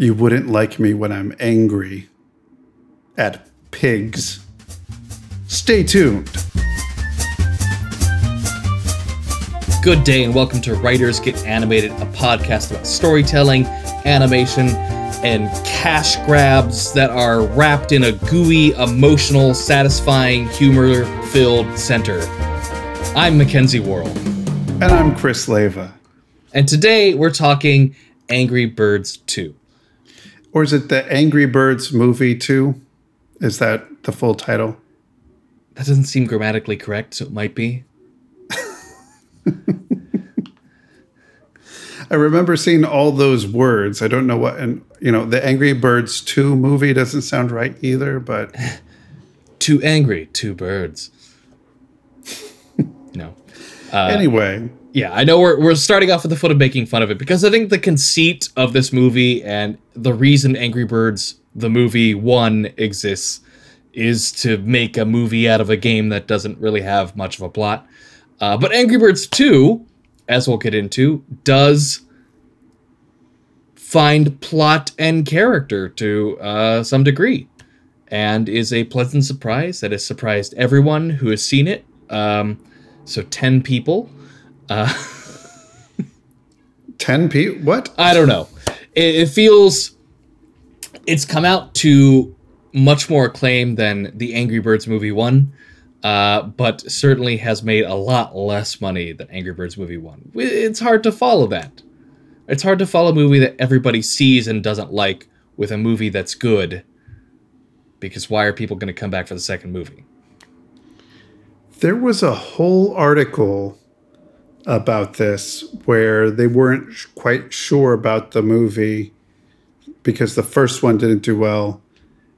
You wouldn't like me when I'm angry at pigs. Stay tuned. Good day and welcome to Writers Get Animated, a podcast about storytelling, animation, and cash grabs that are wrapped in a gooey, emotional, satisfying, humor filled center. I'm Mackenzie Worrell. And I'm Chris Leva. And today we're talking Angry Birds 2. Or is it the Angry Birds movie 2? Is that the full title? That doesn't seem grammatically correct, so it might be. I remember seeing all those words. I don't know what, and you know, the Angry Birds 2 movie doesn't sound right either, but. Too angry, two birds. no. Uh, anyway. Yeah, I know we're, we're starting off with the foot of making fun of it because I think the conceit of this movie and the reason Angry Birds, the movie one, exists is to make a movie out of a game that doesn't really have much of a plot. Uh, but Angry Birds 2, as we'll get into, does find plot and character to uh, some degree and is a pleasant surprise that has surprised everyone who has seen it. Um, so 10 people. Uh, 10 p What? I don't know. It, it feels. It's come out to much more acclaim than the Angry Birds movie 1 uh, but certainly has made a lot less money than Angry Birds Movie 1. It's hard to follow that. It's hard to follow a movie that everybody sees and doesn't like with a movie that's good, because why are people going to come back for the second movie? There was a whole article about this where they weren't quite sure about the movie because the first one didn't do well,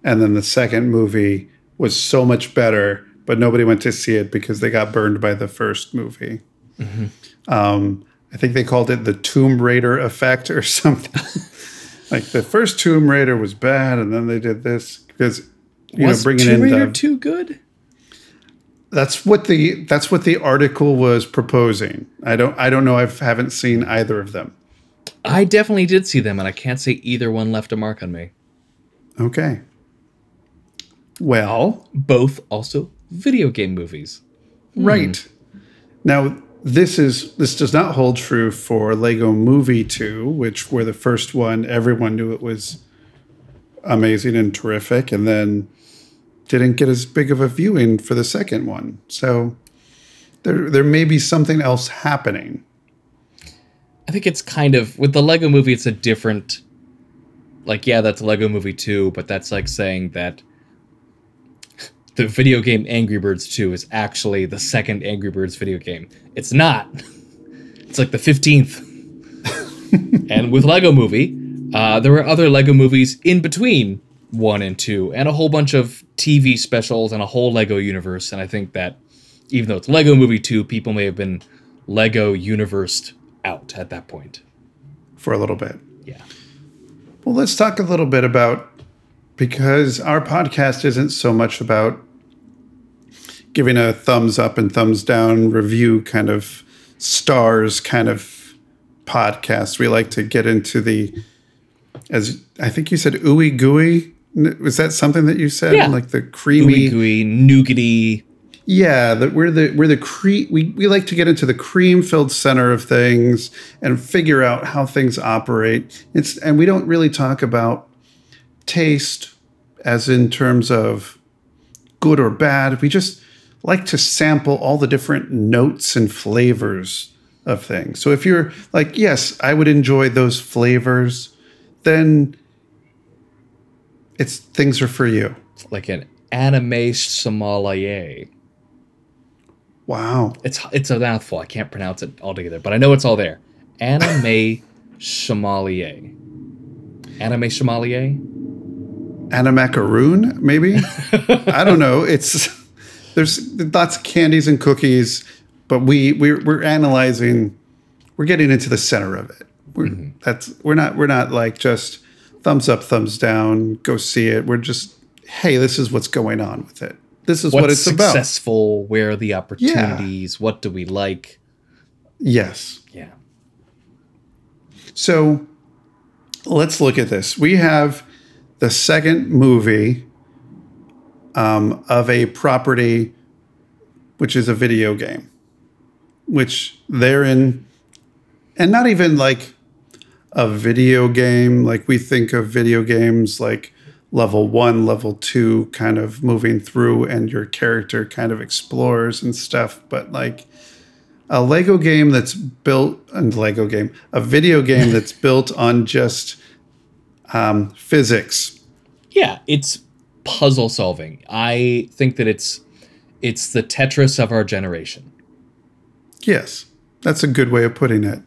and then the second movie was so much better but nobody went to see it because they got burned by the first movie. Mm-hmm. Um, I think they called it the Tomb Raider effect or something. like the first Tomb Raider was bad, and then they did this because you was know bringing Tomb in Raider the, too good. That's what the that's what the article was proposing. I don't I don't know. I haven't seen either of them. I definitely did see them, and I can't say either one left a mark on me. Okay. Well, both also video game movies. Right. Hmm. Now, this is this does not hold true for Lego Movie 2, which were the first one everyone knew it was amazing and terrific and then didn't get as big of a viewing for the second one. So there there may be something else happening. I think it's kind of with the Lego movie it's a different like yeah, that's Lego movie 2, but that's like saying that the video game Angry Birds 2 is actually the second Angry Birds video game. It's not. It's like the 15th. and with Lego Movie, uh, there were other Lego movies in between 1 and 2, and a whole bunch of TV specials and a whole Lego universe. And I think that even though it's Lego Movie 2, people may have been Lego universed out at that point. For a little bit. Yeah. Well, let's talk a little bit about because our podcast isn't so much about giving a thumbs up and thumbs down review kind of stars kind of podcast. We like to get into the, as I think you said, ooey gooey. Was that something that you said? Yeah. Like the creamy, ooey gooey, nougaty. Yeah, that we're the we're the cre- we we like to get into the cream filled center of things and figure out how things operate. It's and we don't really talk about taste as in terms of good or bad. We just like to sample all the different notes and flavors of things. So if you're like, yes, I would enjoy those flavors, then it's things are for you. Like an anime sommelier. Wow. It's it's a mouthful. I can't pronounce it altogether, but I know it's all there. Anime sommelier. Anime sommelier? Animacaroon, maybe? I don't know. It's there's lots of candies and cookies, but we we're, we're analyzing. We're getting into the center of it. We're mm-hmm. that's we're not we're not like just thumbs up, thumbs down, go see it. We're just hey, this is what's going on with it. This is what's what it's successful, about. Successful. Where are the opportunities? Yeah. What do we like? Yes. Yeah. So let's look at this. We have the second movie um, of a property which is a video game, which they're in, and not even like a video game like we think of video games like level one, level two, kind of moving through, and your character kind of explores and stuff. But like a Lego game that's built, and Lego game, a video game that's built on just um, physics. Yeah, it's puzzle solving. I think that it's it's the Tetris of our generation. Yes, that's a good way of putting it.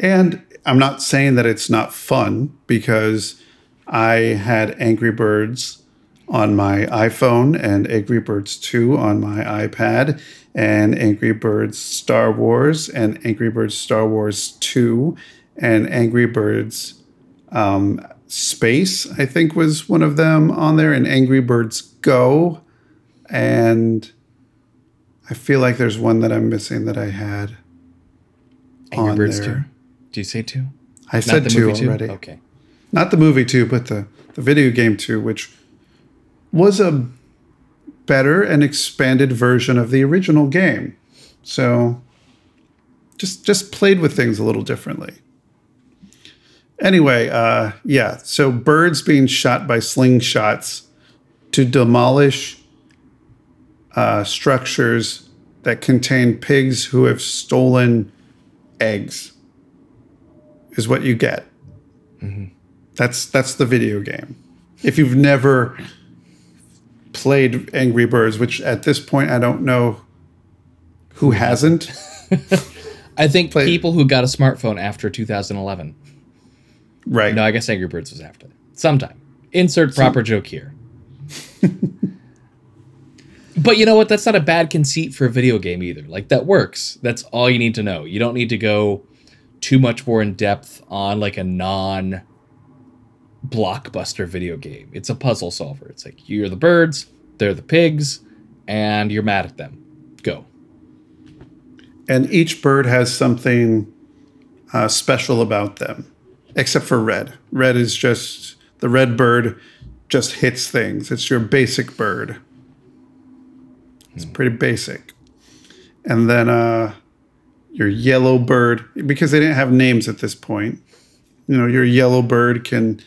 And I'm not saying that it's not fun because I had Angry Birds on my iPhone and Angry Birds 2 on my iPad and Angry Birds Star Wars and Angry Birds Star Wars 2 and Angry Birds um, Space, I think was one of them on there, and Angry Birds Go. And I feel like there's one that I'm missing that I had. Angry on Birds there. 2. Do you say 2? I said two movie 2? already. Okay. Not the movie two, but the, the video game two, which was a better and expanded version of the original game. So just just played with things a little differently. Anyway, uh, yeah. So birds being shot by slingshots to demolish uh, structures that contain pigs who have stolen eggs is what you get. Mm-hmm. That's that's the video game. If you've never played Angry Birds, which at this point I don't know who hasn't. I think Play- people who got a smartphone after 2011. Right. No, I guess Angry Birds was after. Sometime. Insert proper joke here. but you know what? That's not a bad conceit for a video game either. Like that works. That's all you need to know. You don't need to go too much more in depth on like a non blockbuster video game. It's a puzzle solver. It's like you're the birds, they're the pigs, and you're mad at them. Go. and each bird has something uh, special about them, except for red. Red is just the red bird just hits things. It's your basic bird. It's pretty basic. And then uh, your yellow bird, because they didn't have names at this point. You know, your yellow bird can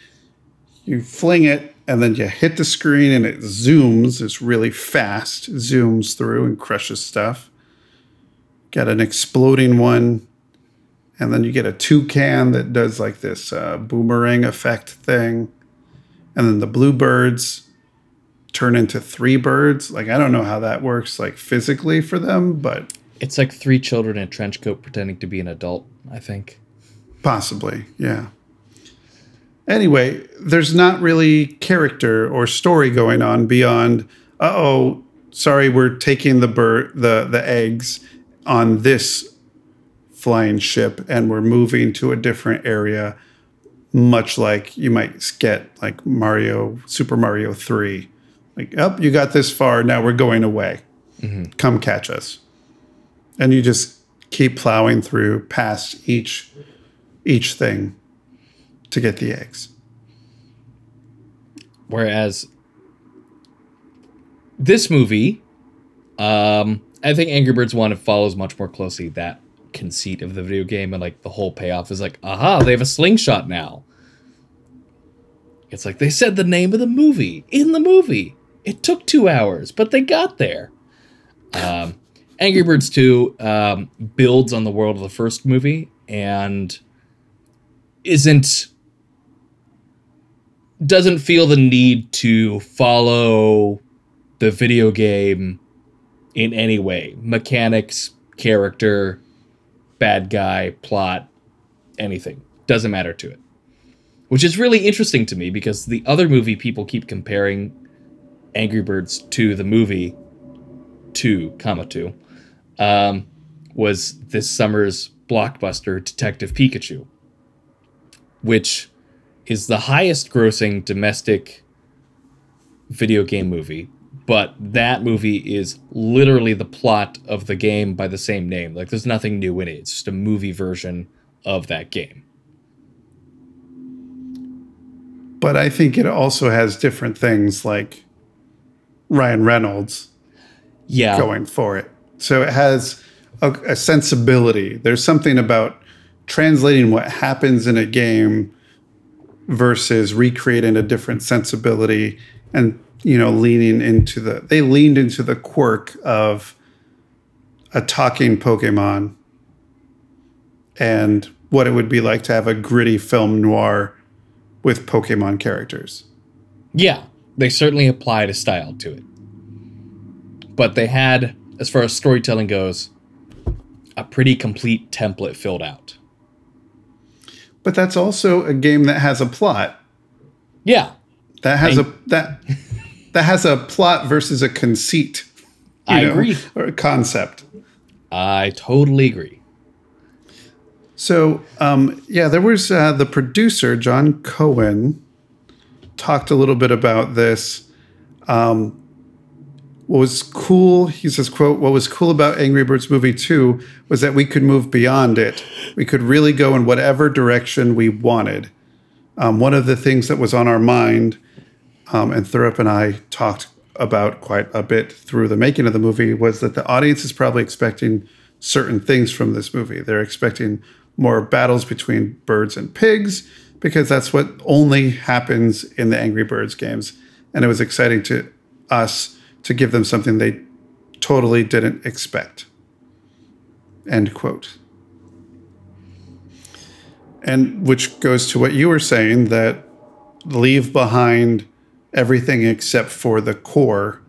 you fling it and then you hit the screen and it zooms. It's really fast, zooms through and crushes stuff Got an exploding one, and then you get a toucan that does like this uh, boomerang effect thing, and then the bluebirds turn into three birds. Like I don't know how that works like physically for them, but It's like three children in a trench coat pretending to be an adult, I think. possibly, yeah. Anyway, there's not really character or story going on beyond, uh oh, sorry, we're taking the bird the the eggs on this flying ship and we're moving to a different area, much like you might get like Mario, Super Mario 3. Like, up, you got this far, now we're going away. Come catch us. And you just keep plowing through past each each thing to get the eggs. Whereas this movie, um, I think Angry Birds 1 follows much more closely that conceit of the video game and like the whole payoff is like, aha, they have a slingshot now. It's like they said the name of the movie in the movie. It took two hours, but they got there. Um, Angry Birds 2 um, builds on the world of the first movie and isn't doesn't feel the need to follow the video game in any way. Mechanics character bad guy plot anything. Doesn't matter to it. Which is really interesting to me because the other movie people keep comparing angry birds to the movie 2 comma 2 um, was this summer's blockbuster detective pikachu which is the highest grossing domestic video game movie but that movie is literally the plot of the game by the same name like there's nothing new in it it's just a movie version of that game but I think it also has different things like Ryan Reynolds Yeah. going for it. So it has a, a sensibility. There's something about translating what happens in a game versus recreating a different sensibility and you know leaning into the they leaned into the quirk of a talking pokemon and what it would be like to have a gritty film noir with pokemon characters Yeah, they certainly applied a style to it. But they had, as far as storytelling goes, a pretty complete template filled out. but that's also a game that has a plot Yeah, that has I- a that that has a plot versus a conceit I agree. or a concept I totally agree. So, um, yeah, there was uh, the producer, John Cohen, talked a little bit about this. Um, what was cool, he says, quote, what was cool about Angry Birds Movie 2 was that we could move beyond it. We could really go in whatever direction we wanted. Um, one of the things that was on our mind, um, and Thurop and I talked about quite a bit through the making of the movie, was that the audience is probably expecting certain things from this movie. They're expecting more battles between birds and pigs because that's what only happens in the Angry Birds games. And it was exciting to us to give them something they totally didn't expect. End quote. And which goes to what you were saying that leave behind everything except for the core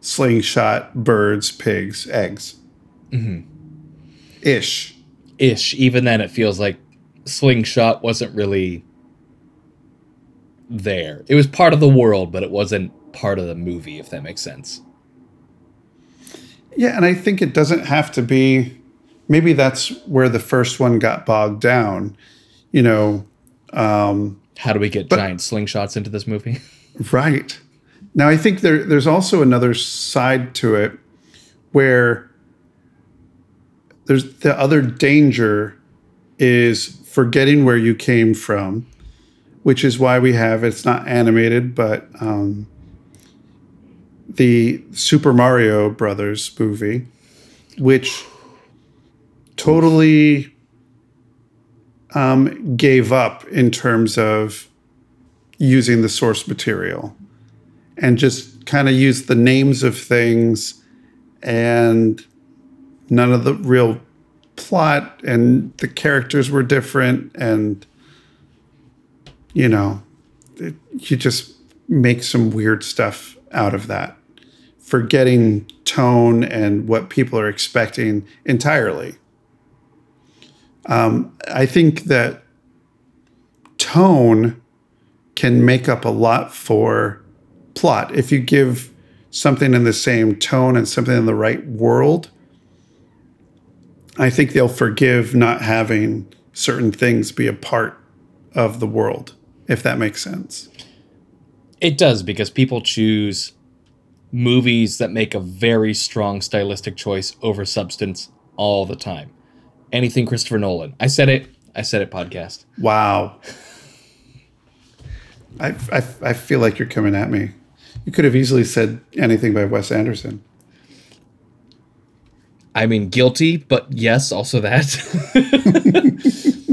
slingshot, birds, pigs, eggs. Mm-hmm. Ish. Ish. Even then, it feels like Slingshot wasn't really there. It was part of the world, but it wasn't part of the movie, if that makes sense. Yeah, and I think it doesn't have to be. Maybe that's where the first one got bogged down. You know, um, How do we get giant slingshots into this movie? right. Now, I think there, there's also another side to it where there's the other danger is forgetting where you came from, which is why we have it's not animated, but um, the Super Mario Brothers movie, which totally um, gave up in terms of using the source material and just kind of used the names of things and none of the real plot and the characters were different and you know it, you just make some weird stuff out of that forgetting tone and what people are expecting entirely um, i think that tone can make up a lot for plot if you give something in the same tone and something in the right world I think they'll forgive not having certain things be a part of the world, if that makes sense. It does because people choose movies that make a very strong stylistic choice over substance all the time. Anything Christopher Nolan. I said it. I said it podcast. Wow. I, I, I feel like you're coming at me. You could have easily said anything by Wes Anderson. I mean, guilty, but yes, also that.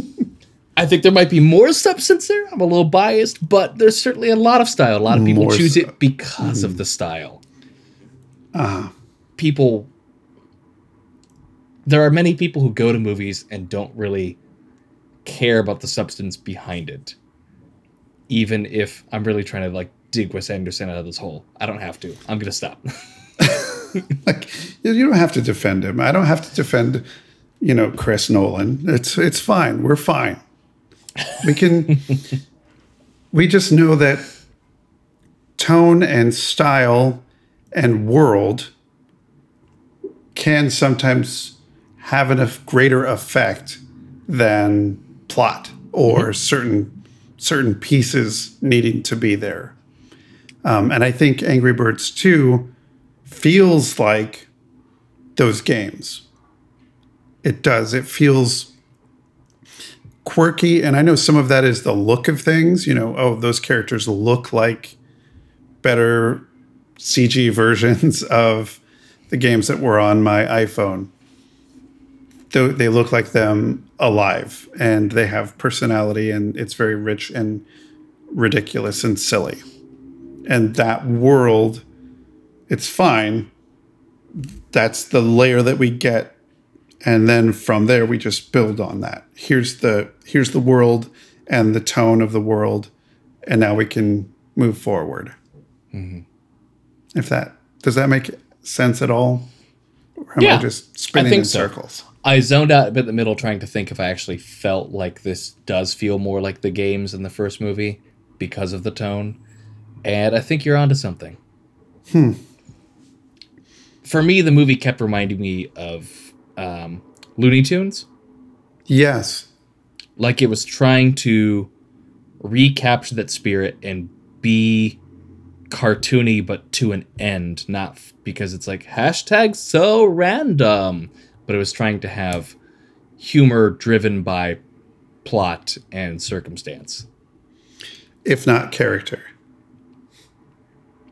I think there might be more substance there. I'm a little biased, but there's certainly a lot of style. A lot of people More choose it because of the style. Ah, People. There are many people who go to movies and don't really care about the substance behind it. Even if I'm really trying to like dig Wes Anderson out of this hole. I don't have to. I'm gonna stop. like you don't have to defend him. I don't have to defend, you know, Chris Nolan. It's it's fine. We're fine. We can. we just know that tone and style and world can sometimes have a greater effect than plot or certain certain pieces needing to be there. Um, and I think Angry Birds 2 feels like those games. It does. It feels quirky, and I know some of that is the look of things. You know, oh, those characters look like better CG versions of the games that were on my iPhone. They, look like them alive, and they have personality, and it's very rich and ridiculous and silly. And that world, it's fine. That's the layer that we get and then from there we just build on that here's the here's the world and the tone of the world and now we can move forward mm-hmm. If that does that make sense at all or am Yeah, i just spinning think in so. circles I zoned out a bit in the middle trying to think if I actually felt like this does feel more like the games in the first movie because of the tone. And I think you're onto something. Hmm. For me, the movie kept reminding me of um, Looney Tunes. yes Like it was trying to recapture that spirit and be cartoony, but to an end, not f- because it's like hashtag so random, but it was trying to have humor driven by plot and circumstance. if not character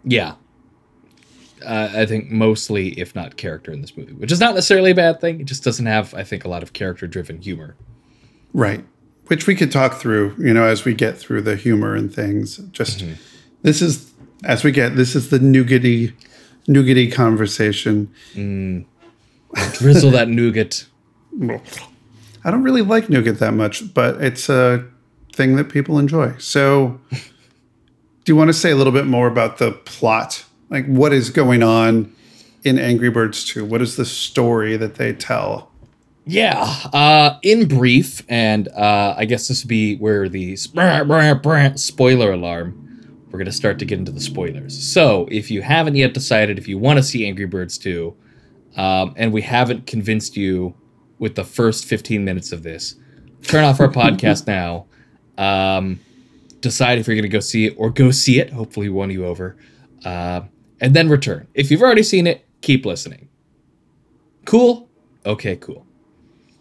Yeah. Uh, I think mostly, if not character, in this movie, which is not necessarily a bad thing. It just doesn't have, I think, a lot of character-driven humor. right which we could talk through you know as we get through the humor and things just this is as we get this is the nougaty nougaty conversation Drizzle that nougat. I don't really like nougat that much, but it's a thing that people enjoy. So, do you want to say a little bit more about the plot? Like, what is going on in Angry Birds 2? What is the story that they tell? Yeah. Uh, in brief, and uh, I guess this would be where the spoiler alarm. We're gonna start to get into the spoilers. So, if you haven't yet decided if you want to see Angry Birds 2, um, and we haven't convinced you with the first 15 minutes of this, turn off our podcast now. Um, decide if you're gonna go see it or go see it. Hopefully, we won you over, uh, and then return. If you've already seen it, keep listening. Cool. Okay. Cool.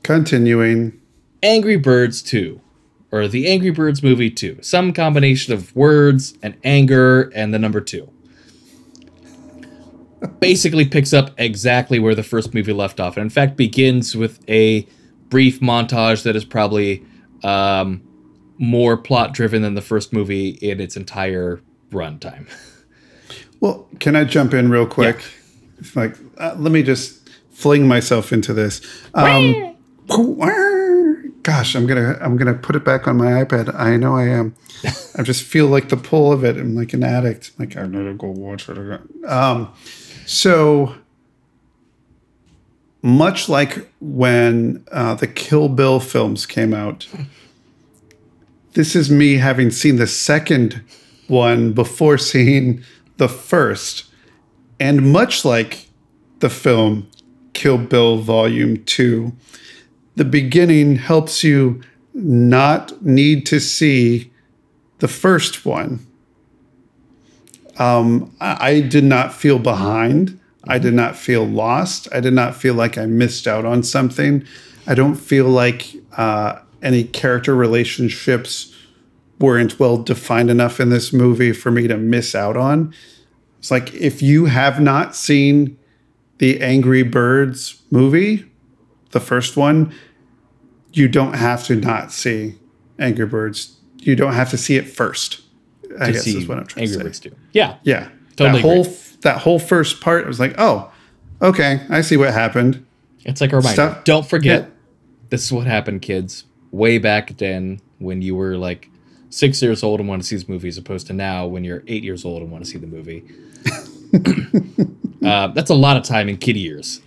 Continuing. Angry Birds 2, or the Angry Birds movie 2. Some combination of words and anger and the number 2. Basically picks up exactly where the first movie left off, and in fact begins with a brief montage that is probably um, more plot driven than the first movie in its entire runtime. Well, can I jump in real quick? It's like, uh, let me just fling myself into this. Um, gosh, I'm gonna I'm gonna put it back on my iPad. I know I am. I just feel like the pull of it. I'm like an addict. Like I gotta go watch it again. Um, so much like when uh, the Kill Bill films came out, this is me having seen the second one before seeing the first, and much like the film Kill Bill Volume Two the beginning helps you not need to see the first one. Um, I, I did not feel behind. I did not feel lost. I did not feel like I missed out on something. I don't feel like uh, any character relationships weren't well defined enough in this movie for me to miss out on. It's like if you have not seen the Angry Birds movie, the first one, you don't have to not see Angry Birds. You don't have to see it first. I To guess see is what I'm trying Angry to say. Birds 2. Yeah. Yeah, Totally that whole agree. that whole first part, I was like, oh, okay, I see what happened. It's like a reminder. Stuff- Don't forget, Yeah. this is what happened, kids. Way back then, when you were like six years old and want to see this movie, as opposed to now when you're eight years old and want to see the movie. uh, that's a lot of time in kid years.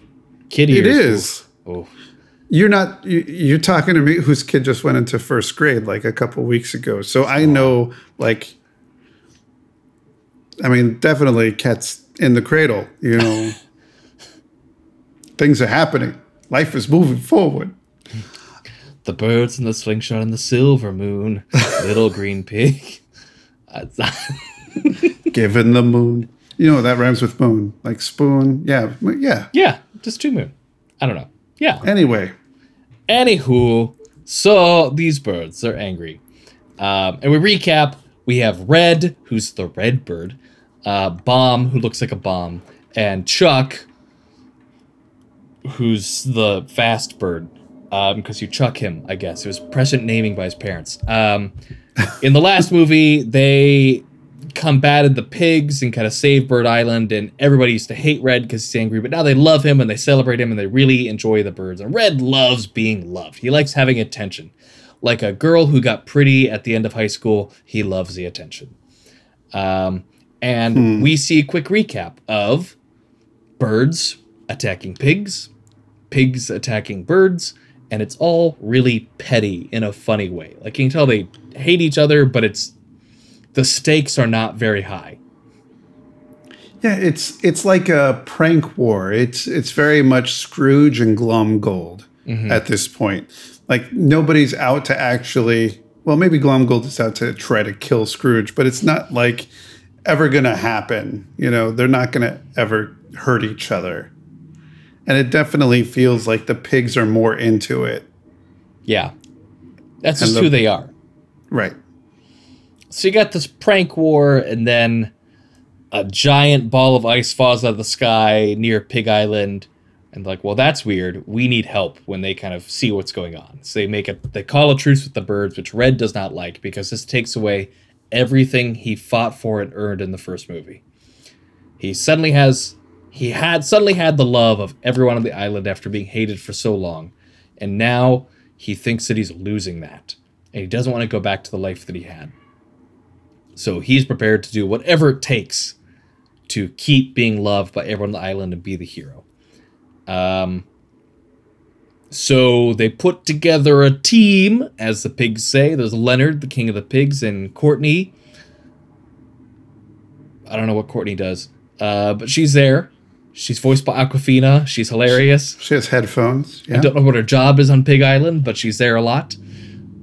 Kid It years. is. Oh, You're not. You, you're talking to me, whose kid just went into first grade like a couple weeks ago. So I know, like, I mean, definitely cats in the cradle. You know, things are happening. Life is moving forward. the birds and the slingshot and the silver moon, little green pig. Given the moon, you know that rhymes with moon, like spoon. Yeah, yeah. yeah, just two moon. I don't know. Yeah. Anyway, Anywho, So these birds, they're angry. Um, and we recap. We have Red, who's the red bird, uh, Bomb, who looks like a bomb, and Chuck, who's the fast bird. Because you chuck him, I guess. It was prescient naming by his parents. Um, in the last movie, they combated the pigs and kind of saved Bird Island, and everybody used to hate Red because he's angry, but now they love him and they celebrate him and they really enjoy the birds. And Red loves being loved. He likes having attention. Like a girl who got pretty at the end of high school, he loves the attention. Um, and we see a quick recap of birds attacking pigs, pigs attacking birds, and it's all really petty in a funny way. Like you can tell they hate each other, but it's the stakes are not very high. Yeah, it's it's like a prank war. It's it's very much Scrooge and Glomgold mm-hmm. at this point. Like nobody's out to actually. Well, maybe Glomgold is out to try to kill Scrooge, but it's not like ever going to happen. You know, they're not going to ever hurt each other. And it definitely feels like the pigs are more into it. Yeah. That's just the- who they are. Right. So you got this prank war, and then a giant ball of ice falls out of the sky near Pig Island. And like, well, that's weird. We need help when they kind of see what's going on. So they make it, they call a truce with the birds, which Red does not like because this takes away everything he fought for and earned in the first movie. He suddenly has, he had suddenly had the love of everyone on the island after being hated for so long. And now he thinks that he's losing that. And he doesn't want to go back to the life that he had. So he's prepared to do whatever it takes to keep being loved by everyone on the island and be the hero. Um, so they put together a team, as the pigs say. There's Leonard, the king of the pigs, and Courtney. I don't know what Courtney does, uh, but she's there. She's voiced by Awkwafina. She's hilarious. She has headphones. Yeah. I don't know what her job is on Pig Island, but she's there a lot.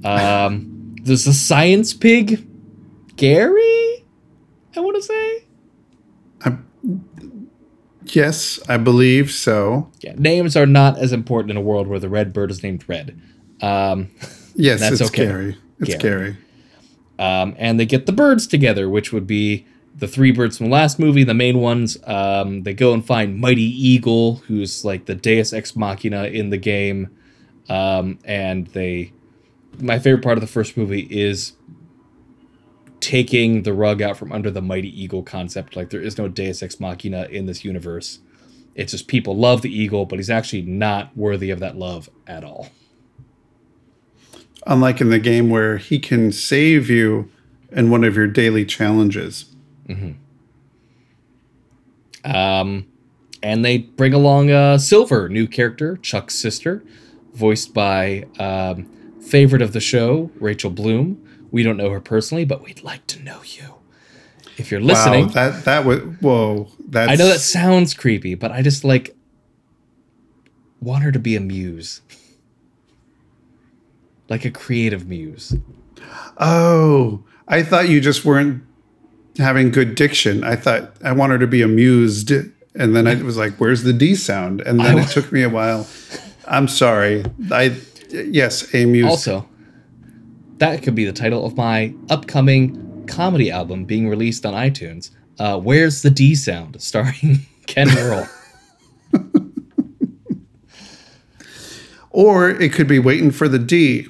Um, there's a science pig, Gary. I want to say. yes, I believe so. Yeah, names are not as important in a world where the red bird is named Red. Um, Yes, That's it's okay. scary. It's Gary. scary. um, and they get the birds together, which would be the three birds from the last movie, the main ones. Um, they go and find Mighty Eagle, who's like the Deus Ex Machina in the game, um, and they. My favorite part of the first movie is taking the rug out from under the Mighty Eagle concept. Like there is no Deus Ex Machina in this universe. It's just people love the eagle, but he's actually not worthy of that love at all. Unlike in the game where he can save you in one of your daily challenges. Um, and they bring along uh, Silver, new character, Chuck's sister, voiced by um, favorite of the show, Rachel Bloom. We don't know her personally, but we'd like to know you. If you're listening, Wow, that that was whoa. That's I know that sounds creepy, but I just like want her to be a muse, like a creative muse. Oh, I thought you just weren't having good diction. I thought I want her to be amused, and then I was like, "Where's the D sound?" And then I- it took me a while. I'm sorry. I yes, amused. Also, that could be the title of my upcoming comedy album being released on iTunes. Uh, Where's the D Sound, starring Ken Merle. or it could be waiting for the D.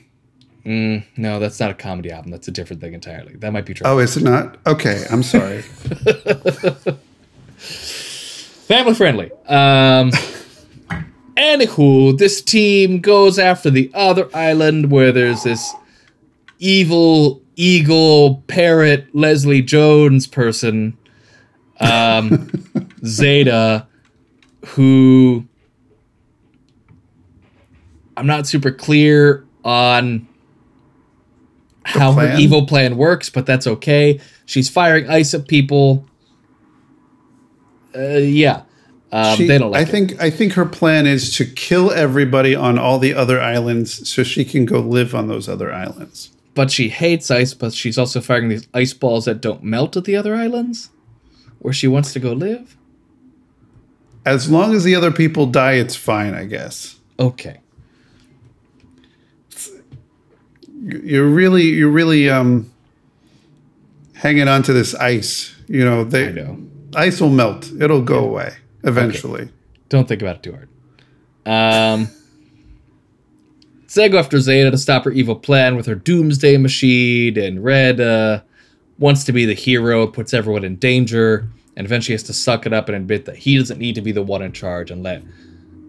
no, that's not a comedy album. That's a different thing entirely. That might be true. Oh, is it not? Okay, I'm sorry. Family friendly. Um, anywho, this team goes after the other island where there's this evil eagle parrot Leslie Jones person, um, Zeta, who I'm not super clear on how her evil plan works, but that's okay. She's firing ice at people. Uh, yeah. Um, She- they don't like I it. think I think her plan is to kill everybody on all the other islands so she can go live on those other islands. But she hates ice, but she's also firing these ice balls that don't melt at the other islands where she wants to go live. As long as the other people die, it's fine, I guess. Okay. you're really you're really um hanging on to this ice. You know, they I know. ice will melt. It'll go away eventually. Don't think about it too hard. Um, go after Zeta to stop her evil plan with her doomsday machine, and Red uh, wants to be the hero, puts everyone in danger, and eventually has to suck it up and admit that he doesn't need to be the one in charge and let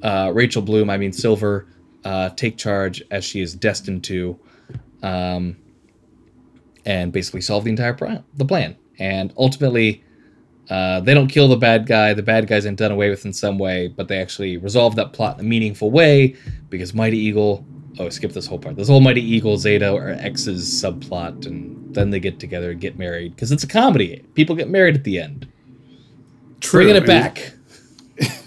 uh, Rachel Bloom, I mean Silver, uh, take charge as she is destined to, um, and basically solve the entire plan, the plan. And ultimately, uh, they don't kill the bad guy. The bad guy's done away with in some way, but they actually resolve that plot in a meaningful way because Mighty Eagle. Oh, skip this whole part. This whole Mighty Eagle Zeta or X's subplot, and then they get together and get married because it's a comedy. People get married at the end. True. Bringing it back.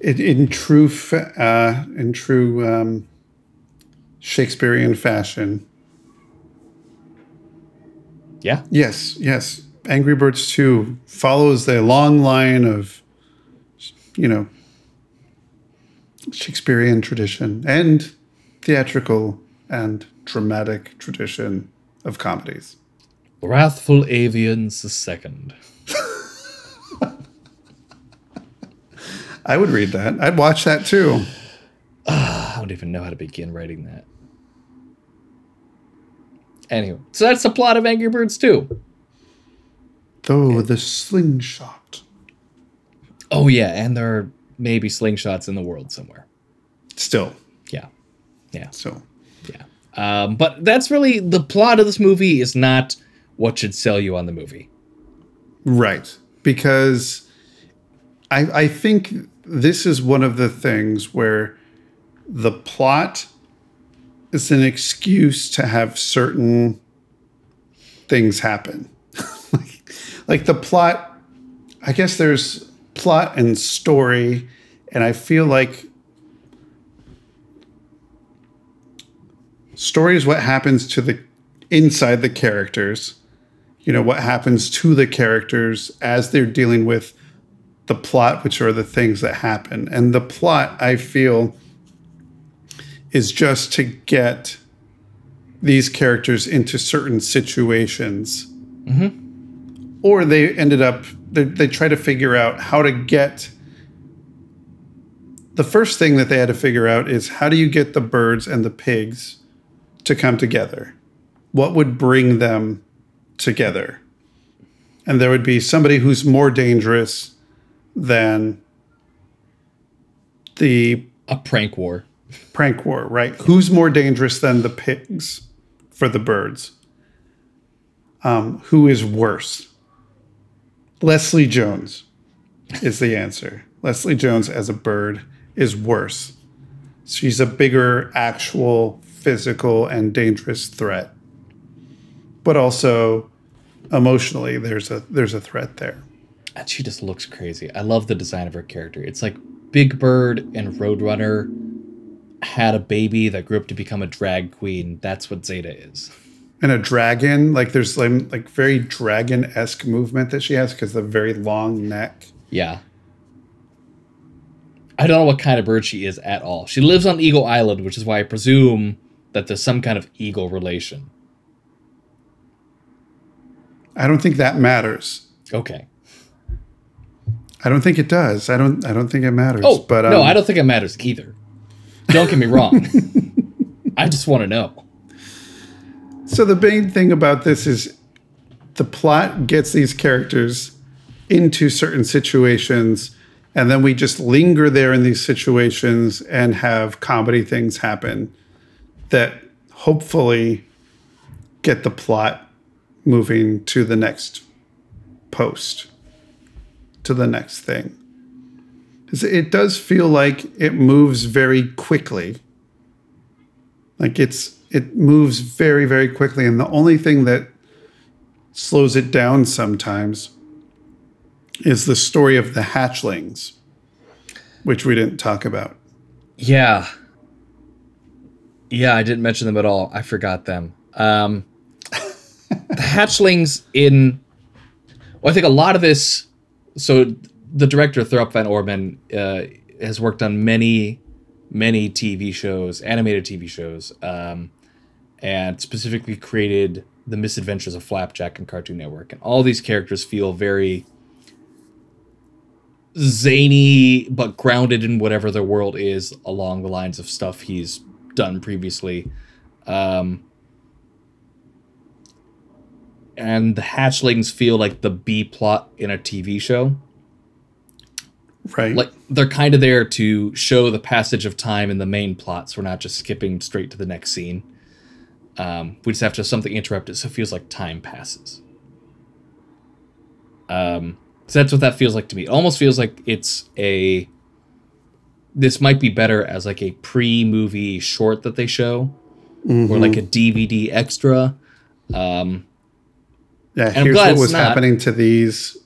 in, in true fa- uh, in true um, Shakespearean fashion. Yeah. Yes, yes. Angry Birds 2 follows the long line of, you know, Shakespearean tradition and theatrical and dramatic tradition of comedies. Wrathful Avians the Second. I would read that. I'd watch that too. I don't even know how to begin writing that. Anyway, so that's the plot of Angry Birds 2. Though the slingshot. Oh, yeah, and there are maybe slingshots in the world somewhere. Still, Yeah. Yeah. so Yeah. Um, but that's really the plot of this movie is not what should sell you on the movie. Right. Because I I think this is one of the things where the plot is an excuse to have certain things happen. like, like the plot I guess there's plot and story and I feel like story is what happens to the inside the characters you know what happens to the characters as they're dealing with the plot which are the things that happen. And the plot i feel is just to get these characters into certain situations. Mm-hmm. Or they ended up they, they try to figure out how to get the first thing that they had to figure out is how do you get the birds and the pigs to come together what would bring them together. And there would be somebody who's more dangerous than the A prank war. prank war, right? Who's more dangerous than the pigs for the birds? Um, who is worse? Leslie Jones is the answer. Leslie Jones as a bird is worse. She's a bigger, actual, physical, and dangerous threat. But also emotionally, there's a there's a threat there. And she just looks crazy. I love the design of her character. It's like Big Bird and Roadrunner had a baby that grew up to become a drag queen. That's what Zeta is. And a dragon like there's like, like very dragon-esque movement that she has because the very long neck Yeah. I don't know what kind of bird she is at all. She lives on Eagle Island, which is why I presume that there's some kind of eagle relation. i don't think that matters Okay. i don't think it does i don't i don't think it matters Oh, but um, no, I don't think it matters either. Don't get me wrong. I just want to know. So the main thing about this is the plot gets these characters into certain situations and then we just linger there in these situations and have comedy things happen that hopefully get the plot moving to the next post to the next thing. It does feel like it moves very quickly. Like it's it moves very very quickly and the only thing that slows it down sometimes is the story of the hatchlings which we didn't talk about Yeah. Yeah, I didn't mention them at all. I forgot them. Um, the hatchlings in. Well, I think a lot of this. So the director Thurop Van Orman uh, has worked on many, many TV shows, animated TV shows, um, and specifically created the Misadventures of Flapjack and Cartoon Network, and all these characters feel very zany but grounded in whatever their world is along the lines of stuff he's done previously. Um, and the hatchlings feel like the B plot in a TV show. Right. Like they're kind of there to show the passage of time in the main plot, so we're not just skipping straight to the next scene. Um, we just have to have something interrupted, so it feels like time passes. Um, so that's what that feels like to me. It almost feels like it's a. This might be better as like a pre-movie short that they show, or like a DVD extra. Um, yeah, here's what was not. happening to these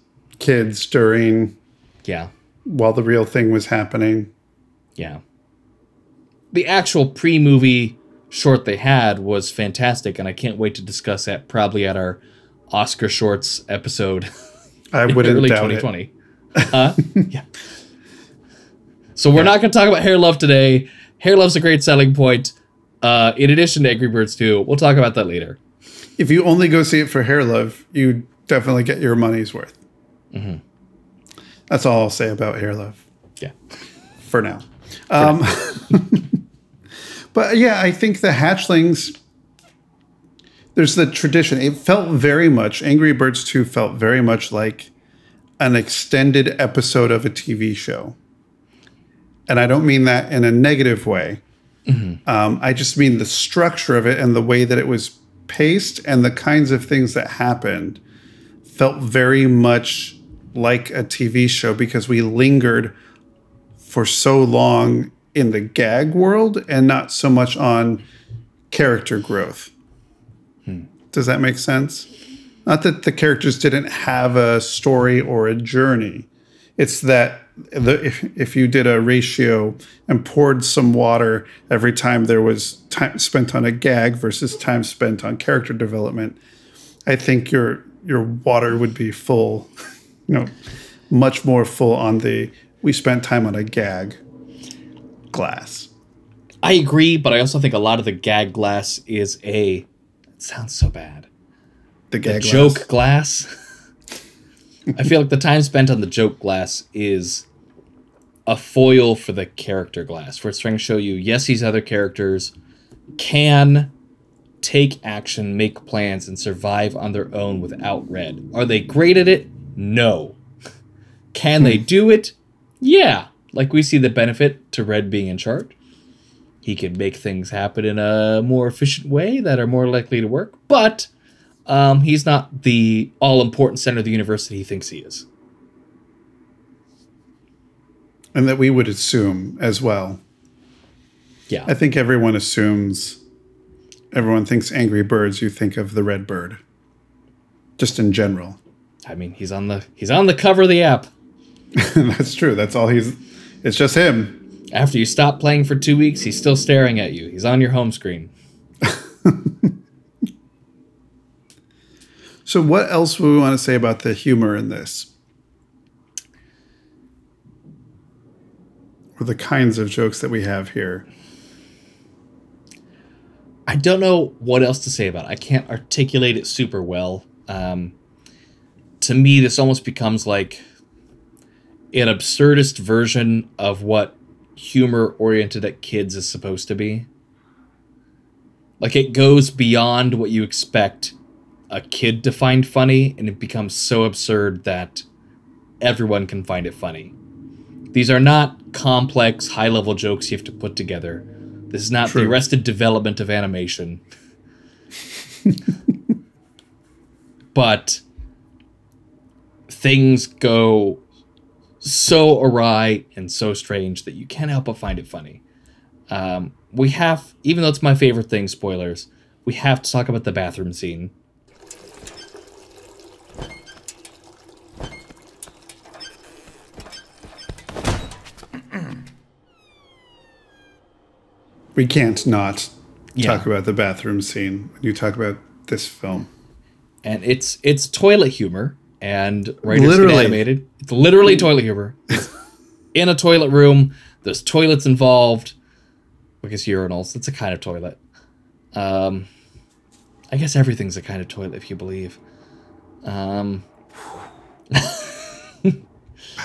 kids during yeah, while the real thing was happening. yeah. The actual pre-movie short they had was fantastic, and I can't wait to discuss that probably at our Oscar Shorts episode. I wouldn't early doubt it. 2020. Uh, yeah. So we're not going to talk about Hair Love today. Hair Love's a great selling point. Uh, in addition to Angry Birds 2, we'll talk about that later. If you only go see it for hair love, you definitely get your money's worth. Mm-hmm. That's all I'll say about hair love Yeah. for now. Um, but yeah, I think the hatchlings. There's the tradition. It felt very much. Angry Birds 2 felt very much like an extended episode of a TV show. And I don't mean that in a negative way. Um, I just mean the structure of it and the way that it was paced and the kinds of things that happened felt very much like a TV show because we lingered for so long in the gag world and not so much on character growth. Hmm. Does that make sense? Not that the characters didn't have a story or a journey. It's that the, if, if you did a ratio and poured some water every time there was time spent on a gag versus time spent on character development, I think your your water would be full, you know, much more full on the we spent time on a gag glass. I agree, but I also think a lot of the gag glass is a. It sounds so bad. The The glass. joke glass. I feel like the time spent on the joke glass is a foil for the character glass, where it's trying to show you yes, these other characters can take action, make plans, and survive on their own without Red. Are they great at it? No. Can they hmm. do it? Yeah. Like we see the benefit to Red being in charge. He can make things happen in a more efficient way that are more likely to work, but um, he's not the all important center of the universe that he thinks he is. and that we would assume as well. Yeah. I think everyone assumes, everyone thinks Angry Birds, you think of the red bird, just in general. I mean, he's on the he's on the cover of the app. That's true. That's all he's, it's just him. After you stop playing for two weeks, he's still staring at you. He's on your home screen. So, what else would we want to say about the humor in this? Or the kinds of jokes that we have here? I don't know what else to say about it. I can't articulate it super well. Um, to me, this almost becomes like an absurdist version of what humor oriented at kids is supposed to be. Like it goes beyond what you expect a kid to find funny, and it becomes so absurd that everyone can find it funny. These are not complex, high level jokes you have to put together. This is not the True. arrested development of animation. but things go so awry and so strange that you can't help but find it funny. Um, we have, even though it's my favorite thing, spoilers, we have to talk about the bathroom scene. We can't not Yeah. talk about the bathroom scene when you talk about this film. and it's it's toilet humor and right Literally. it's animated it's literally toilet humor It's in a toilet room there's toilets involved i guess urinals it's a kind of toilet um I guess everything's a kind of toilet if you believe. Um,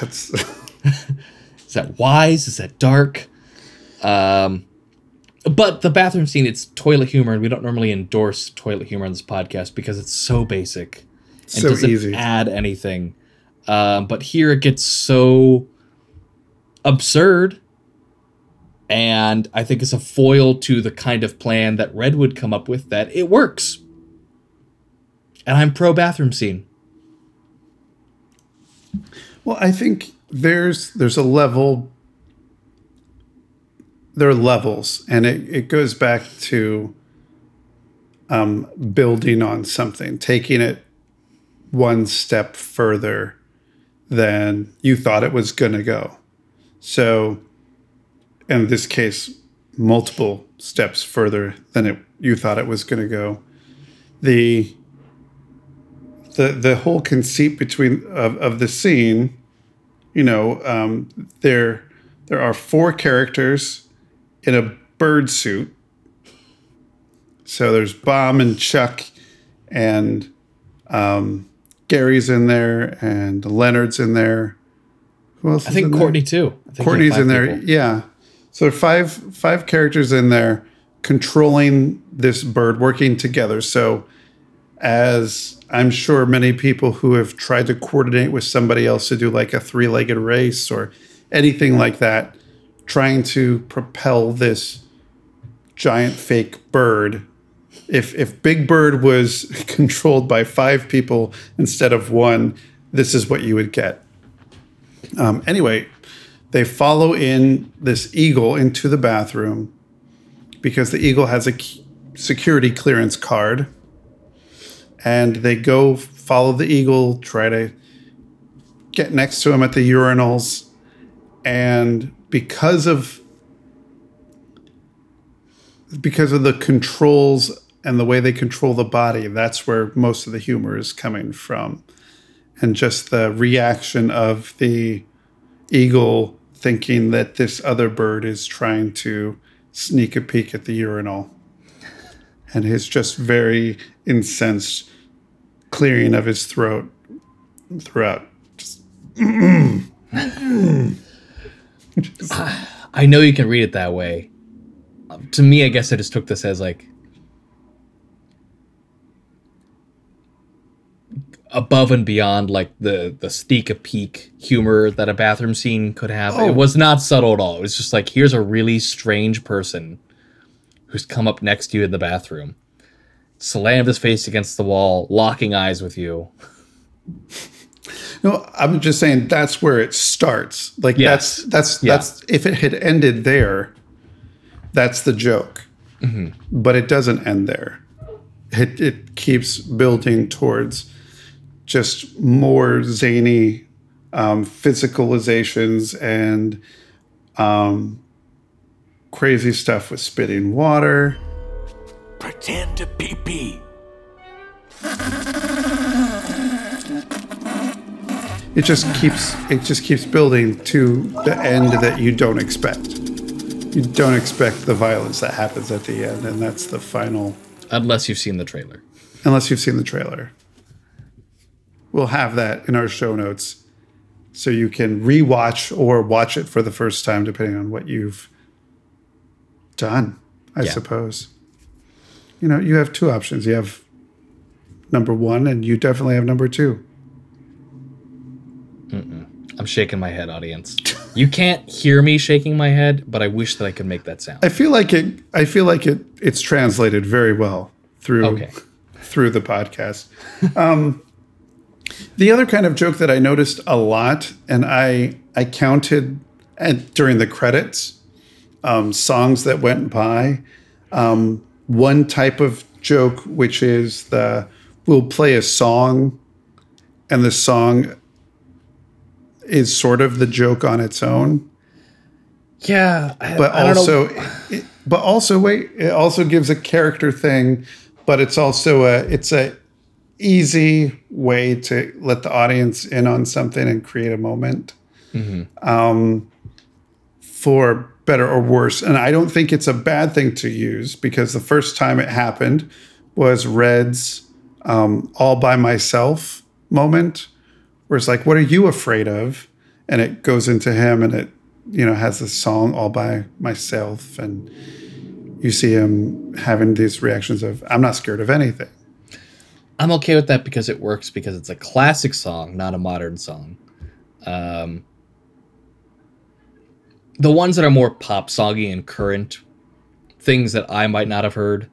That's is that wise? Is that dark? Um, but the bathroom scene, it's toilet humor, and we don't normally endorse toilet humor on this podcast because it's so basic and so doesn't easy. add anything. Um, but here it gets so absurd, and I think it's a foil to the kind of plan that Red would come up with that it works. And I'm pro bathroom scene. Well, I think there's there's a level. There are levels, and it, it goes back to um, building on something, taking it one step further than you thought it was going to go. So, in this case, multiple steps further than it you thought it was going to go. The the the whole conceit between of, of the scene, you know, um, there there are four characters in a bird suit. So there's Bomb and Chuck, and um, Gary's in there, and Leonard's in there. Who else? I is think in there? Courtney too. I think Courtney's in there. people. Yeah. So five five characters in there controlling this bird, working together. So as I'm sure many people who have tried to coordinate with somebody else to do like a three-legged race or anything like that, trying to propel this giant fake bird. If if Big Bird was controlled by five people instead of one, this is what you would get. Um, anyway, they follow in this eagle into the bathroom because the eagle has a security clearance card. And they go follow the eagle, try to get next to him at the urinals. And because of because of the controls and the way they control the body, that's where most of the humor is coming from. And just the reaction of the eagle thinking that this other bird is trying to sneak a peek at the urinal. And his just very incensed clearing of his throat throughout. Just, I know you can read it that way. To me, I guess I just took this as like above and beyond like the the sneak a peek humor that a bathroom scene could have. Oh. It was not subtle at all. It was just like here's a really strange person who's come up next to you in the bathroom, slammed his face against the wall, locking eyes with you. no, I'm just saying that's where it starts. Like Yes. that's that's Yeah. that's if it had ended there, that's the joke. Mm-hmm. But it doesn't end there. It it keeps building towards just more zany um, physicalizations and um, crazy stuff with spitting water. Pretend to pee pee. It just keeps it just keeps building to the end that you don't expect. You don't expect the violence that happens at the end, and that's the final. Unless you've seen the trailer. Unless you've seen the trailer, we'll have that in our show notes, so you can rewatch or watch it for the first time, depending on what you've done. I Yeah. suppose. You know, you have two options. You have number one, and you definitely have number two. I'm shaking my head, audience. You can't hear me shaking my head, but I wish that I could make that sound. I feel like it. I feel like it. It's translated very well through Okay. through the podcast. Um, the other kind of joke that I noticed a lot, and I I counted at, during the credits, um, songs that went by. Um, one type of joke, which is the we'll play a song, and the song is sort of the joke on its own Yeah, I, but I also it, but also wait it also gives a character thing but it's also a it's a easy way to let the audience in on something and create a moment um, for better or worse and i don't think it's a bad thing to use because the first time it happened was Red's um, "All by Myself" moment, where it's like, "What are you afraid of?" And it goes into him, and it you know has this song "All by Myself," and you see him having these reactions of, "I'm not scared of anything." I'm okay with that because it works because it's a classic song, not a modern song. Um, the ones that are more pop soggy and current things that I might not have heard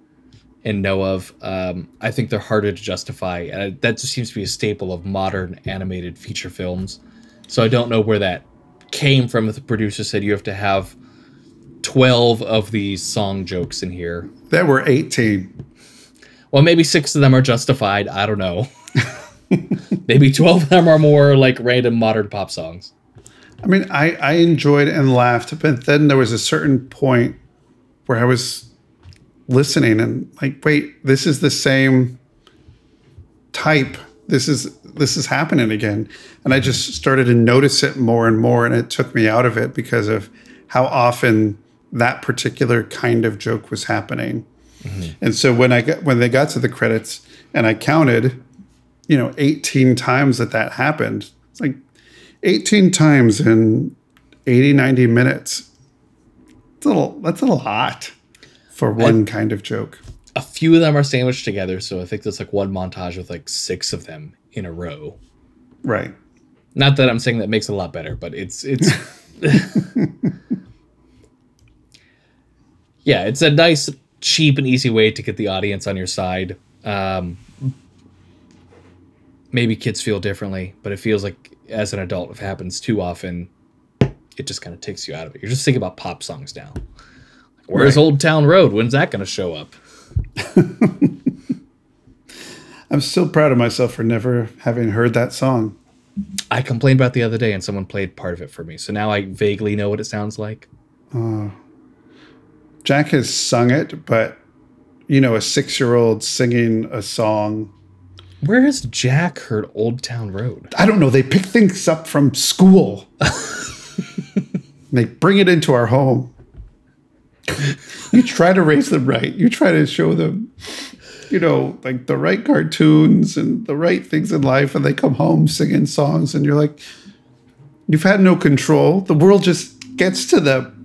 and know of, um, I think they're harder to justify. And that just seems to be a staple of modern animated feature films. So I don't know where that came from. If the producer said you have to have 12 of these song jokes in here. There were 18. Well, maybe six of them are justified. I don't know. maybe 12 of them are more like random modern pop songs. I mean, I, I enjoyed and laughed, but then there was a certain point where I was listening and like, wait, this is the same type. This is this is happening again. And I just started to notice it more and more, and it took me out of it because of how often that particular kind of joke was happening. Mm-hmm. And so when I got when they got to the credits and I counted, you know, 18 times that that happened. It's like 18 times in 80 90 minutes. It's a little that's a lot for one kind of joke. A few of them are sandwiched together, so I think there's like one montage with like six of them in a row. Right. Not that I'm saying that makes it a lot better, but it's it's yeah, it's a nice, cheap, and easy way to get the audience on your side. Um, maybe kids feel differently, but it feels like as an adult, if it happens too often, it just kind of takes you out of it. You're just thinking about pop songs now. Where's Right. Old Town Road? When's that going to show up? I'm still proud of myself for never having heard that song. I complained about the other day, and someone played part of it for me, so now I vaguely know what it sounds like. Jack has sung it, but you know, a six year old singing a song. Where has Jack heard Old Town Road? I don't know. They pick things up from school. they bring it into our home. you try to raise them right. You try to show them, you know, like the right cartoons and the right things in life, and they come home singing songs, and you're like, you've had no control. The world just gets to them.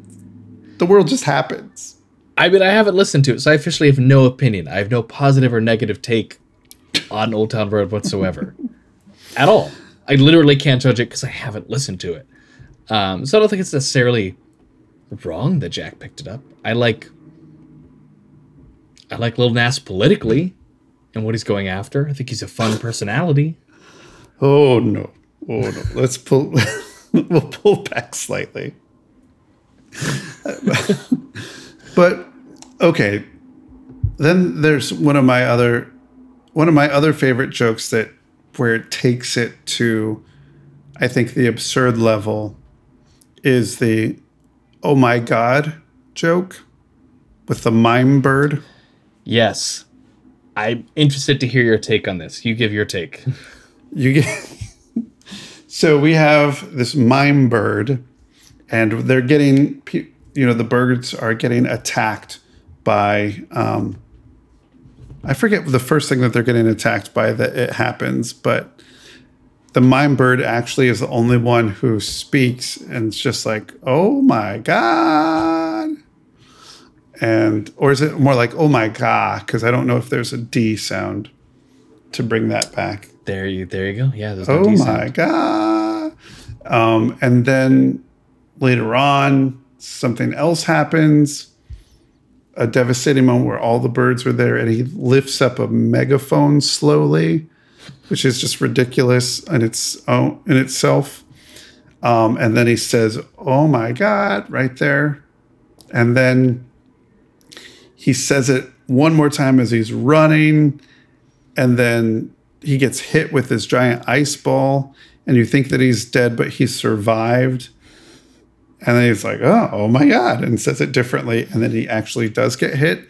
The world just happens. I mean, I haven't listened to it, so I officially have no opinion. I have no positive or negative take on Old Town Road whatsoever, at all. I literally can't judge it because I haven't listened to it. Um, so I don't think it's necessarily wrong that Jack picked it up. I like, I like Lil Nas politically and what he's going after. I think he's a fun personality. Oh no. Oh no. Let's pull we'll pull back slightly. But okay. Then there's one of my other one of my other favorite jokes that where it takes it to I think the absurd level is the oh my god joke with the mime bird. Yes, I'm interested to hear your take on this. You give your take. You get so we have this mime bird, and they're getting you know the birds are getting attacked by um, I forget the first thing that they're getting attacked by that it happens, but the mime bird actually is the only one who speaks and it's just like oh my god and or is it more like oh my god because i don't know if there's a d sound to bring that back There you, there you go. Yeah, there's no Oh D my god! Um, and then later on, something else happens. A devastating moment where all the birds are there, and he lifts up a megaphone slowly, which is just ridiculous in its own in itself. Um, and then he says, "Oh my god!" right there, and then he says it one more time as he's running, and then he gets hit with this giant ice ball and you think that he's dead but he survived and then he's like oh, oh my god and says it differently and then he actually does get hit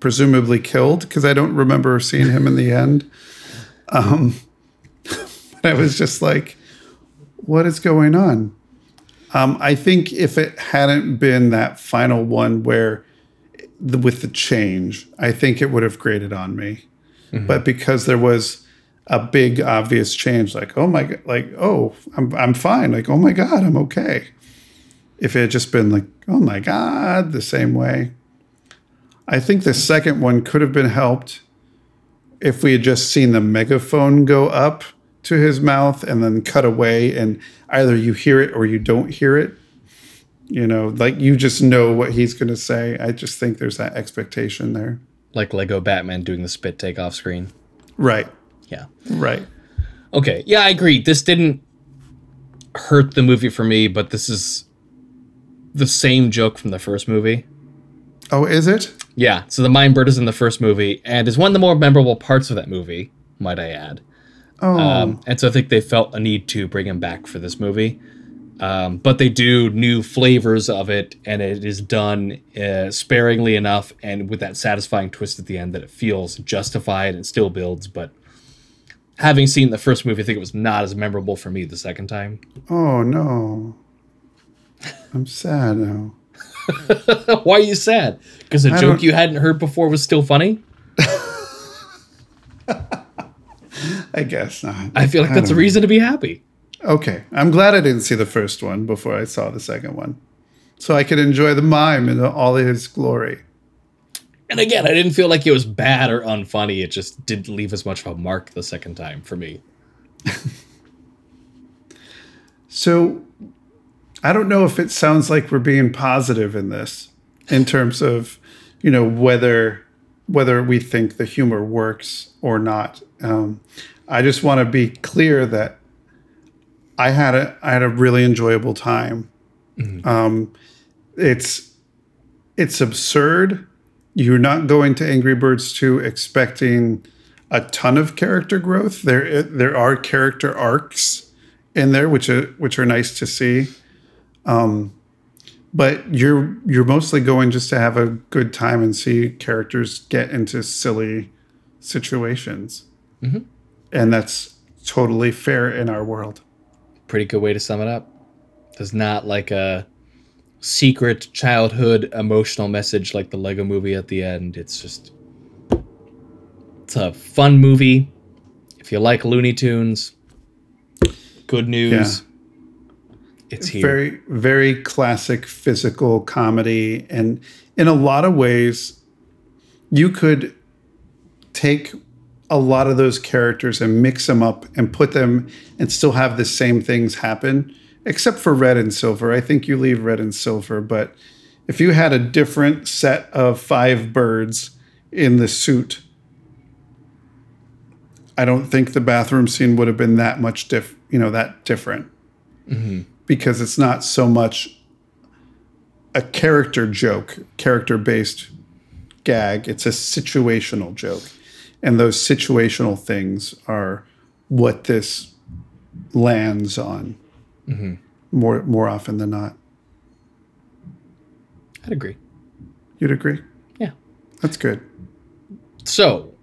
presumably killed because i don't remember seeing him in the end um but i was just like what is going on um i think if it hadn't been that final one where the, with the change, I think it would have grated on me. But because there was a big obvious change, like oh my, g- like oh I'm I'm fine, like oh my god I'm okay. If it had just been like oh my god the same way, I think the second one could have been helped if we had just seen the megaphone go up to his mouth and then cut away, and either you hear it or you don't hear it. You know, like you just know what he's going to say. I just think there's that expectation there. Like Lego Batman doing the spit take off screen. Right. Yeah. Right. Okay. Yeah, I agree. This didn't hurt the movie for me, but this is the same joke from the first movie. Oh, is it? Yeah. So the Mime Bird is in the first movie and is one of the more memorable parts of that movie, might I add. Oh, Um, and so I think they felt a need to bring him back for this movie. Um, but they do new flavors of it, and it is done uh, sparingly enough and with that satisfying twist at the end that it feels justified and still builds. But having seen the first movie, I think it was not as memorable for me the second time. oh no. I'm sad now. Why are you sad? Because a I joke don't- you hadn't heard before was still funny? I guess not. I feel like I that's a reason to be happy. Okay, I'm glad I didn't see the first one before I saw the second one, so I could enjoy the mime in all of his glory. And again, I didn't feel like it was bad or unfunny. It just didn't leave as much of a mark the second time for me. So I don't know if it sounds like we're being positive in this in terms of, you know, whether whether we think the humor works or not. Um, I just want to be clear that I had a I had a really enjoyable time. Um, it's it's absurd. You're not going to Angry Birds 2 expecting a ton of character growth. There there are character arcs in there, which are which are nice to see. Um, but you're you're mostly going just to have a good time and see characters get into silly situations, and that's totally fair in our world. Pretty good way to sum it up. There's not like a secret childhood emotional message like the Lego movie at the end. It's just it's a fun movie. If you like Looney Tunes, good news. It's here. Very very classic physical comedy, and in a lot of ways, you could take a lot of those characters and mix them up and put them and still have the same things happen except for red and silver. I think you leave red and silver but if you had a different set of five birds in the suit i don't think the bathroom scene would have been that much diff you know that different mm-hmm. Because it's not so much a character joke character based gag it's a situational joke and those situational things are what this lands on mm-hmm. more more often than not I'd agree. you'd agree Yeah. that's good So,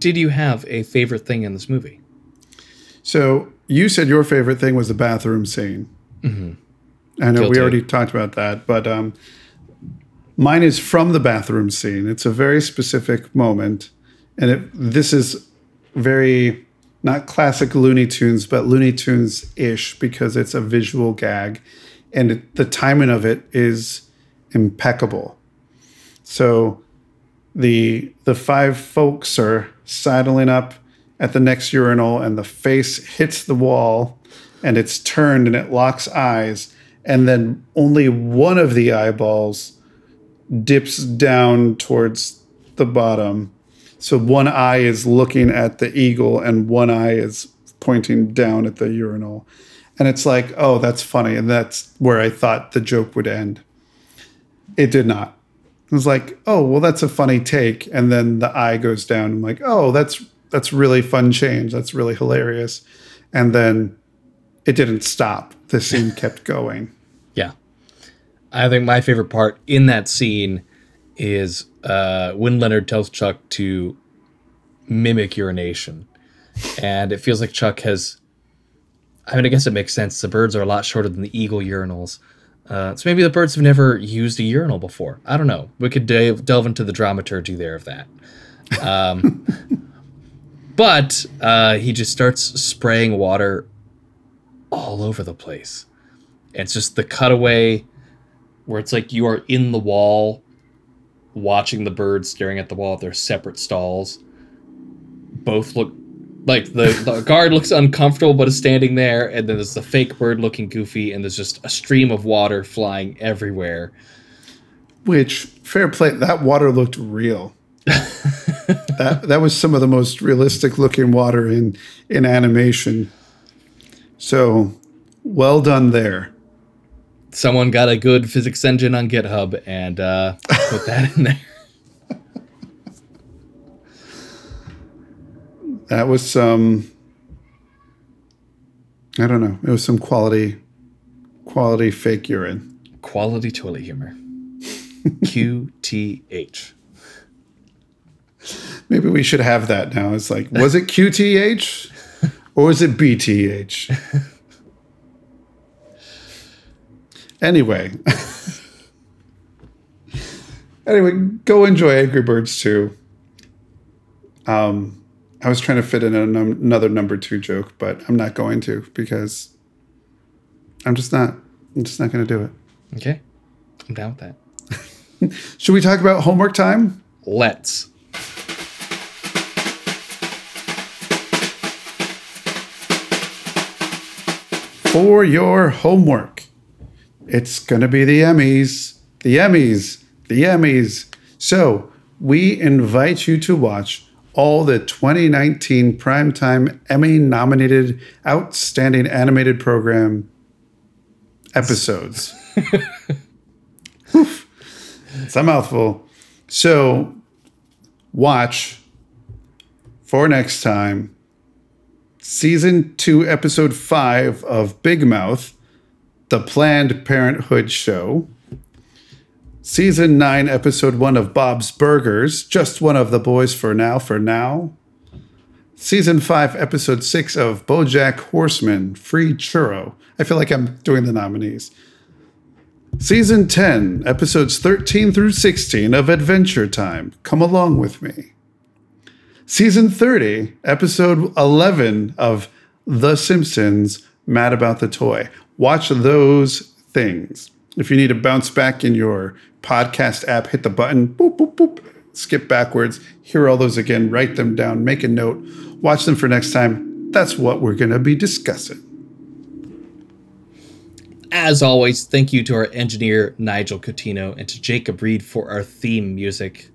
did you have a favorite thing in this movie? so you said your favorite thing was the bathroom scene i know we already talked about that but um, mine is from the bathroom scene. It's a very specific moment and it, this is very not classic Looney Tunes, but Looney Tunes ish because it's a visual gag, and it, the timing of it is impeccable. So the the five folks are sidling up at the next urinal, and the face hits the wall, and it's turned and it locks eyes, and then only one of the eyeballs dips down towards the bottom. So one eye is looking at the eagle and one eye is pointing down at the urinal. And it's like, oh, that's funny. And that's where I thought the joke would end. It did not. It was like, oh, well, that's a funny take. And then the eye goes down. I'm like, oh, that's that's really fun change. That's really hilarious. And then it didn't stop. The scene kept going. Yeah. I think my favorite part in that scene is uh, when Leonard tells Chuck to mimic urination. And it feels like Chuck has. I mean, I guess it makes sense. The birds are a lot shorter than the eagle urinals. Uh, so maybe the birds have never used a urinal before. I don't know. We could delve, delve into the dramaturgy there of that. Um, but uh, he just starts spraying water all over the place. And it's just the cutaway where it's like you are in the wall watching the birds staring at the wall. They're separate stalls. Both look like the, the guard looks uncomfortable but is standing there, and then there's the fake bird looking goofy, and there's just a stream of water flying everywhere. Which fair play, that water looked real. that that was some of the most realistic looking water in in animation. So well done there. Someone got a good physics engine on GitHub and uh, put that in there. That was some I don't know. It was some quality quality fake urine. Quality toilet humor. QTH. Maybe we should have that now. It's like, was it QTH or is it BTH? anyway. anyway, go enjoy Angry Birds 2. Um, I was trying to fit in num- another number two joke, but I'm not going to because I'm just not. I'm just not going to do it. Okay. I'm down with that. Should we talk about homework time? Let's. For your homework, it's going to be the Emmys, the Emmys, the Emmys. So we invite you to watch all the 2019 Primetime Emmy nominated Outstanding Animated Program episodes. Oof. It's a mouthful. So watch for next time season two, episode five of Big Mouth, the Planned Parenthood show. Season nine, episode one of Bob's Burgers, just one of the boys for now, for now. Season five, episode six of Bojack Horseman, Free Churro. I feel like I'm doing the nominees. Season 10, episodes 13 through 16 of Adventure Time. Come along with me. Season 30, episode 11 of The Simpsons, Mad About the Toy. Watch those things. If you need to bounce back in your podcast app, hit the button, boop, boop, boop, skip backwards, hear all those again, write them down, make a note, watch them for next time. That's what we're going to be discussing. As always, thank you to our engineer, Nigel Coutinho, and to Jacob Reed for our theme music.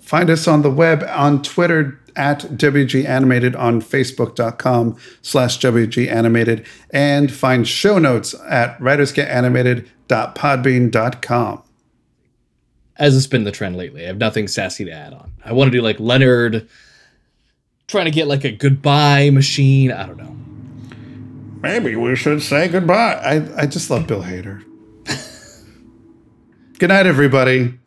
Find us on the web on Twitter at WG Animated on Facebook.com slash WG Animated and find show notes at writersgetanimated.podbean.com. As it's been the trend lately, I have nothing sassy to add on. I want to do like Leonard trying to get like a goodbye machine. I don't know. Maybe we should say goodbye. I, I just love Bill Hader. Good night, everybody.